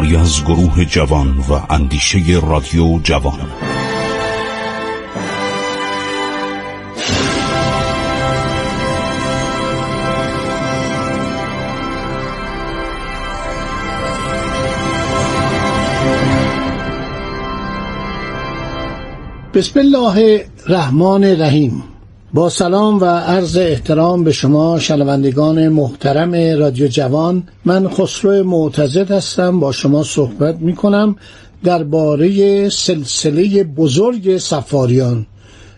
کاری از گروه جوان و اندیشه رادیو جوان. بسم الله الرحمن الرحیم. با سلام و عرض احترام به شما شنوندگان محترم رادیو جوان. من خسرو معتزد هستم. با شما صحبت می کنم درباره سلسله بزرگ سفاریان.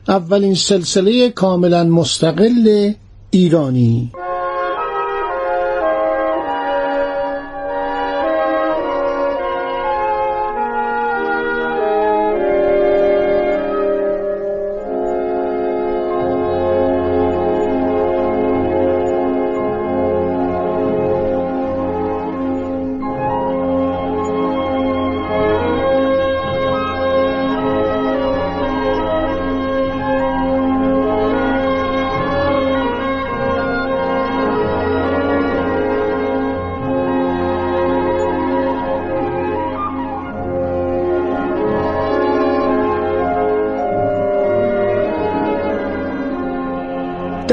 اولین سلسله کاملا مستقل ایرانی.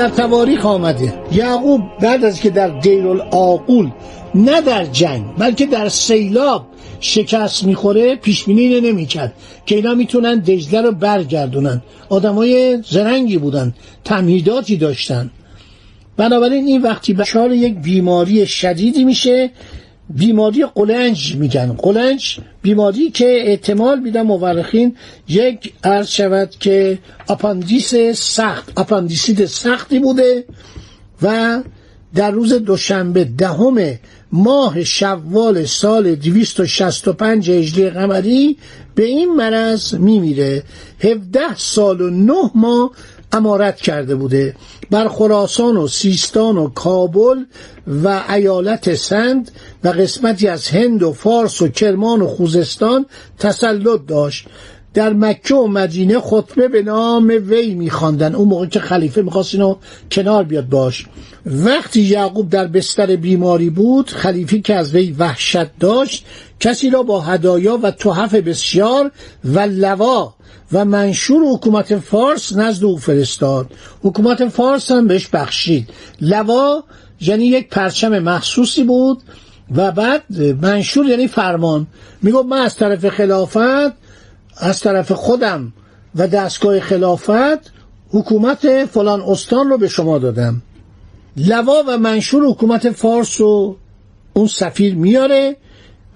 در تواریخ آمده. یعقوب بعد از که در دیر العاقول نه در جنگ بلکه در سیلاب شکست می‌خوره پیش بینی نمی‌کرد که اینا می‌تونن دجله رو برگردونن. آدمای زرنگی بودن تمهیداتی داشتن. بنابراین این وقتی بشار یک بیماری شدیدی میشه بیماری قلنج میگن. قلنج بیماری که احتمال میدن مورخین یک عرض شود که اپاندیس سخت اپاندیسیت سختی بوده و در روز دوشنبه دهم ماه شوال سال 265 هجری قمری به این مرض میمیره. 17 سال و 9 ماه امارت کرده بوده. بر خراسان و سیستان و کابل و ایالت سند و قسمتی از هند و فارس و کرمان و خوزستان تسلط داشت. در مکه و مدینه خطبه به نام وی میخواندن. اون موقع که خلیفه می‌خواست اینو کنار بیاد باش. وقتی یعقوب در بستر بیماری بود خلیفه که از وی وحشت داشت کسی را با هدایا و تحف بسیار و لوا و منشور حکومت فارس نزد او فرستاد. حکومت فارس هم بهش بخشید. لوا یعنی یک پرچم مخصوصی بود و بعد منشور یعنی فرمان. میگو من از طرف خلافت از طرف خودم و دستگاه خلافت حکومت فلان استان رو به شما دادم. لوا و منشور حکومت فارس رو اون سفیر میاره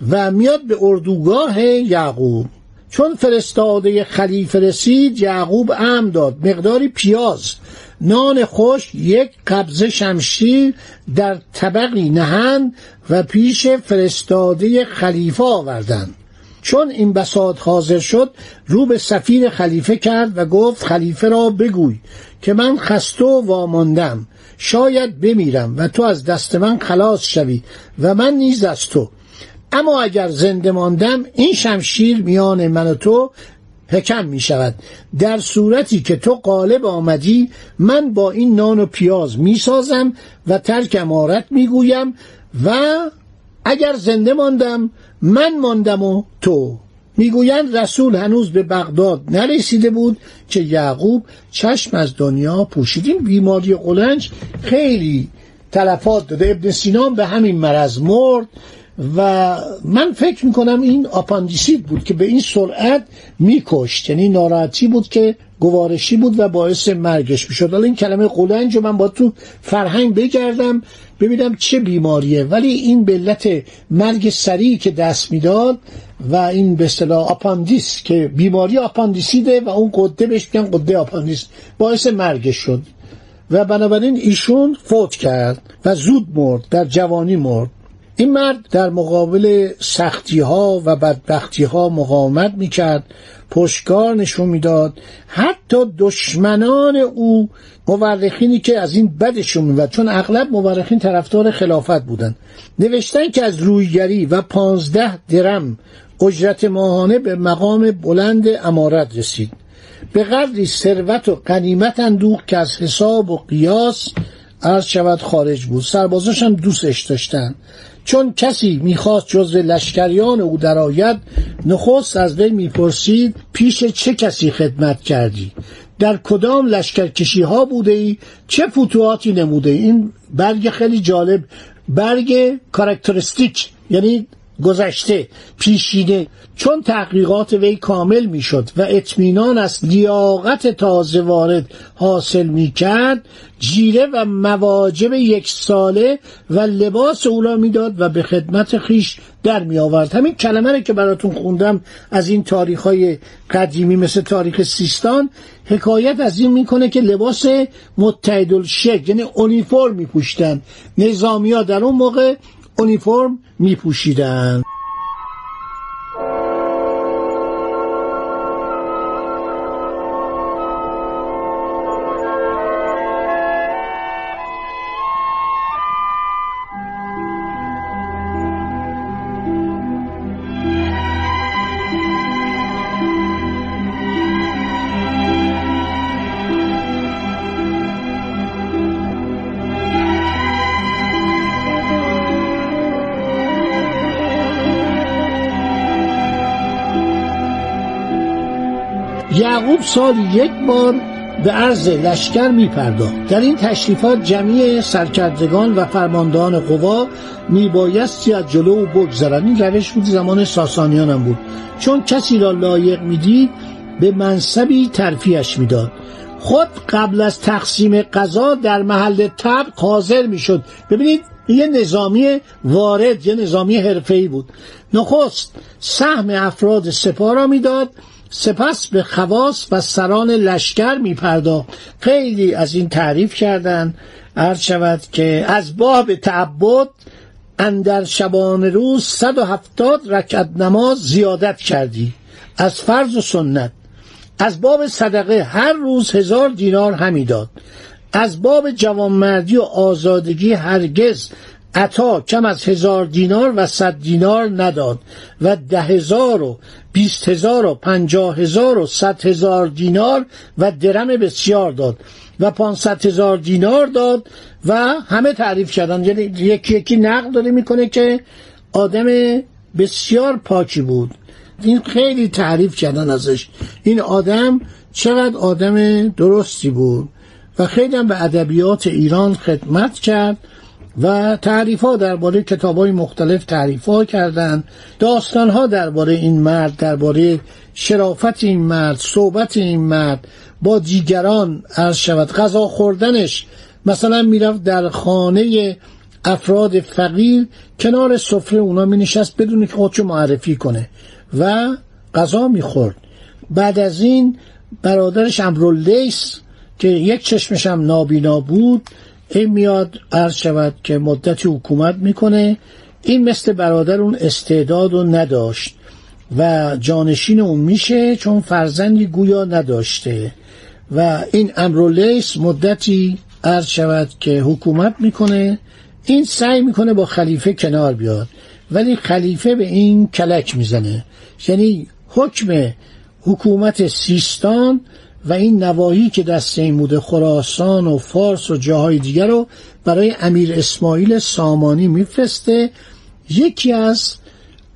و میاد به اردوگاه یعقوب. چون فرستاده خلیفه رسید یعقوب ام داد. مقداری پیاز نان خوش یک قبضه شمشیر در طبقی نهند و پیش فرستاده خلیفه آوردند. چون این بساط حاضر شد رو به سفیر خلیفه کرد و گفت خلیفه را بگوی که من خسته و واماندم. شاید بمیرم و تو از دست من خلاص شوی و من نیز از تو. اما اگر زنده ماندم این شمشیر میان من و تو حکم می شود در صورتی که تو غالب آمدی من با این نان و پیاز می سازم و ترک امارت می گویم و اگر زنده ماندم من ماندم و تو. می‌گویند رسول هنوز به بغداد نرسیده بود که یعقوب چشم از دنیا پوشید. این بیماری قولنج خیلی تلفات داده. ابن سینا به همین مرض مرد. و من فکر می‌کنم این آپاندیسیت بود که به این سرعت میکشت. یعنی ناراحتی بود که گوارشی بود و باعث مرگش می‌شد. حالا این کلمه قولنج من باید تو فرهنگ بگردم ببینم چه بیماریه. ولی این به علت مرگ سریع که دست می‌داد و این به اصطلاح آپاندیس که بیماری آپاندیسیته و اون غده بهش میگن غده آپاندیس باعث مرگش شد. و بنابراین ایشون فوت کرد و زود مرد در جوانی مرد. این مرد در مقابل سختی ها و بدبختی ها مقاومت می‌کرد پشتکار نشون می‌داد. حتی دشمنان او مورخینی که از این بدشون میومد چون اغلب مورخین طرفدار خلافت بودن نوشتن که از رویگری و پانزده درم اجرت ماهانه به مقام بلند امارت رسید. به قدری ثروت و قنیمت اندوخت که از حساب و قیاس عرض شود خارج بود. سربازاش هم دوستش داشتن. چون کسی می‌خواست جزو لشکریان او درآید نخست از وی می‌پرسید پیش چه کسی خدمت کردی؟ در کدام لشکرکشی ها بوده ای چه فتوحاتی نموده ای این برگ خیلی جالب برگ کارکترستیک یعنی گذشته پیشینه. چون تحقیقات وی کامل می‌شد و اطمینان از لیاقت تازه وارد حاصل می‌کرد جیره و مواجب یک ساله و لباس اولا می‌داد و به خدمت خیش در می آورد همین کلمه رو که براتون خوندم از این تاریخ های قدیمی مثل تاریخ سیستان حکایت از این می‌کنه که لباس متحدل شک یعنی اونیفرم میپوشتن. نظامی ها در اون موقع اونیفرم می پوشیدن. یعقوب سال یک بار به عرض لشکر می پرداخت در این تشریفات جمعی سرکردگان و فرماندهان قوا می بایستی از جلو بگذرند این روش بود زمان ساسانیان هم بود. چون کسی را لایق می‌دید به منصبی ترفیعش می‌داد. خود قبل از تقسیم قضا در محل تب حاضر می‌شد. ببینید یه نظامی وارد یه نظامی حرفه‌ای بود. نخست سهم افراد سپاه را می‌داد. سپس به خواص و سران لشکر می پرداخت خیلی از این تعریف کردن عرض شود که از باب تعبد اندر شبان روز 170 رکعت نماز زیادت کردی. از فرض و سنت. از باب صدقه هر روز هزار دینار همی داد. از باب جوانمردی و آزادگی هرگز عطا کم از هزار دینار و صد دینار نداد و ده هزار و بیست هزار و پنجاه هزار و صد هزار دینار و درم بسیار داد و پانصد هزار دینار داد و همه تعریف کردن. یعنی یکی یکی نقل داره می‌کنه که آدم بسیار پاکی بود. این خیلی تعریف کردن ازش. این آدم چقدر آدم درستی بود و خیلی هم به ادبیات ایران خدمت کرد. و تعریف ها درباره کتاب های مختلف تعریف ها کردن داستان ها درباره این مرد درباره شرافت این مرد صحبت این مرد با دیگران عرض شود. غذا خوردنش مثلا می‌رفت در خانه افراد فقیر کنار سفره اونا می نشست بدون که خودشو معرفی کنه و غذا می‌خورد. بعد از این برادرش امرولیس که یک چشمش هم نابینا بود این میاد عرض شود که مدتی حکومت می‌کنه. این مثل برادر اون استعداد رو نداشت و جانشین اون میشه چون فرزندی گویا نداشته. و این امرولیس مدتی عرض شود که حکومت می‌کنه. این سعی می‌کنه با خلیفه کنار بیاد. ولی خلیفه به این کلک می‌زنه. یعنی حکم حکومت سیستان و این نواحی که دست این خراسان و فارس و جاهای دیگر رو برای امیر اسماعیل سامانی میفرسته یکی از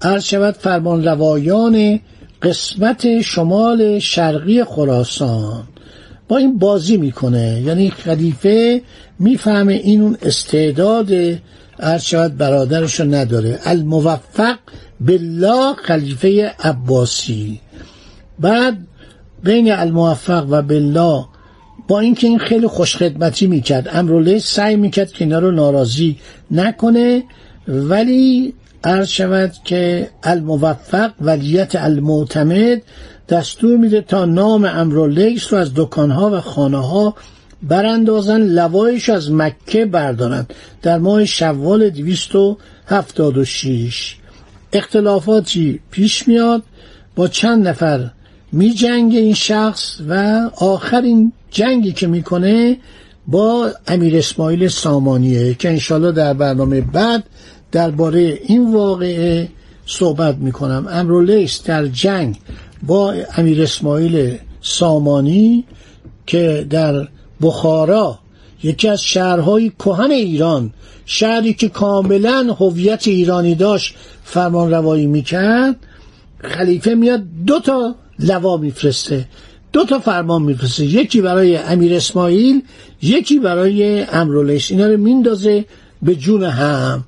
عرض شود فرمان روایان قسمت شمال شرقی خراسان. با این بازی می‌کنه یعنی خلیفه می‌فهمه این اون استعداد عرض شود برادرشو نداره. الموفق بالله خلیفه عباسی. بعد بین الموفق و بالله با اینکه این خیلی خوشخدمتی می‌کرد. امروله سعی می‌کرد که اینا رو ناراضی نکنه ولی عرض شود که الموفق ولیت المعتمد دستور میده تا نام امرولیس رو از دکانها و خانه ها براندازن لوایش از مکه بردارن. در ماه شوال 276 اختلافاتی پیش میاد با چند نفر می جنگ این شخص و آخرین جنگی که می‌کنه با امیر اسماعیل سامانیه که انشالله در برنامه بعد درباره این واقعه صحبت می‌کنم امرولیس در جنگ با امیر اسماعیل سامانی که در بخارا یکی از شهرهای کهن ایران شهری که کاملا هویت ایرانی داشت فرمان روایی می‌کرد خلیفه میاد دو تا لوا میفرسته. دو تا فرمان میفرسته. یکی برای امیر اسماعیل یکی برای امرولیس اینا رو میندازه به جون هم.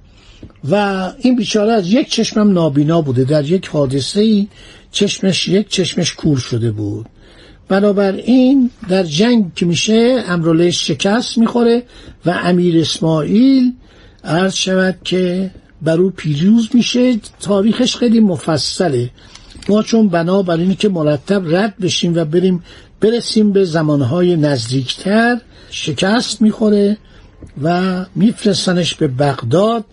و این بیچاره از یک چشمم نابینا بوده. در یک حادثه ای چشمش یک چشمش کور شده بود. بنابراین در جنگ که میشه امرولیس شکست می‌خوره و امیر اسماعیل عرض شود که بر او پیروز میشه. تاریخش خیلی مفصله. ما چون بنا اینی که مرتب رد بشیم و بریم برسیم به زمانهای نزدیکتر شکست می‌خوره و میفرستنش به بغداد.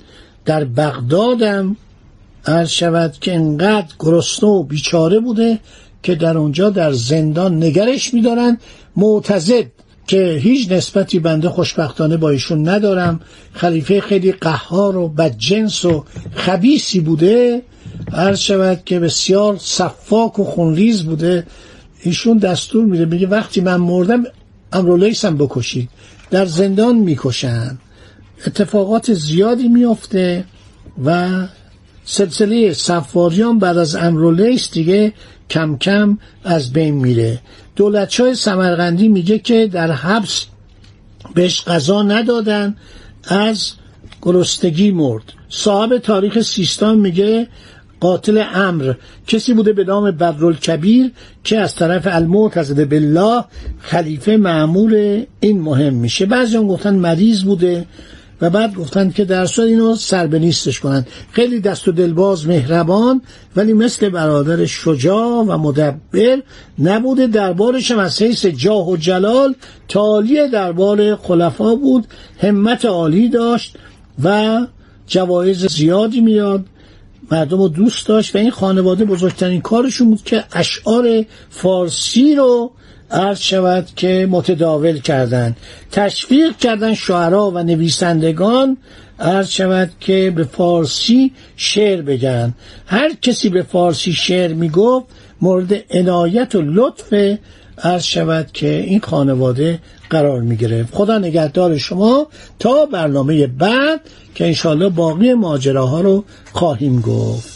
در بغدادم عرض شود که انقدر گرسنه و بیچاره بوده که در اونجا در زندان نگرش میدارن. معتزد که هیچ نسبتی بنده خوشبختانه با ایشون ندارم. خلیفه خیلی قهار و بدجنس و خبیسی بوده. عرض شود که بسیار صفاک و خونریز بوده. ایشون دستور میده میگه وقتی من مردم امرولیسم بکشید. در زندان می‌کشن. اتفاقات زیادی میافته و سلسله صفاریان بعد از امرولیس دیگه کم کم از بین میره. دولت های سمرقندی میگه که در حبس بهش غذا ندادن از گرستگی مرد. صاحب تاریخ سیستان میگه قاتل امر کسی بوده به نام بدرالکبیر که از طرف المعتزد بالله خلیفه معمول این مهم میشه. بعضی گفتن مریض بوده. و بعد گفتن که در صورت اینو سر به نیستش کنن خیلی دست و دلباز مهربان ولی مثل برادر شجاع و مدبر نبوده دربارش هم از حیث جاه و جلال تالی دربار خلفا بود. همت عالی داشت و جوایز زیادی میاد. مردم رو دوست داشت و این خانواده بزرگترین کارشون بود که اشعار فارسی رو عرض شود که متداول کردند تشویق کردن شعرا و نویسندگان عرض شود که به فارسی شعر بگن. هر کسی به فارسی شعر می‌گفت مورد عنایت و لطف عرض شود که این خانواده قرار می‌گرفت. خدا نگهدار شما تا برنامه بعد که انشالله باقی ماجراها رو خواهیم گفت.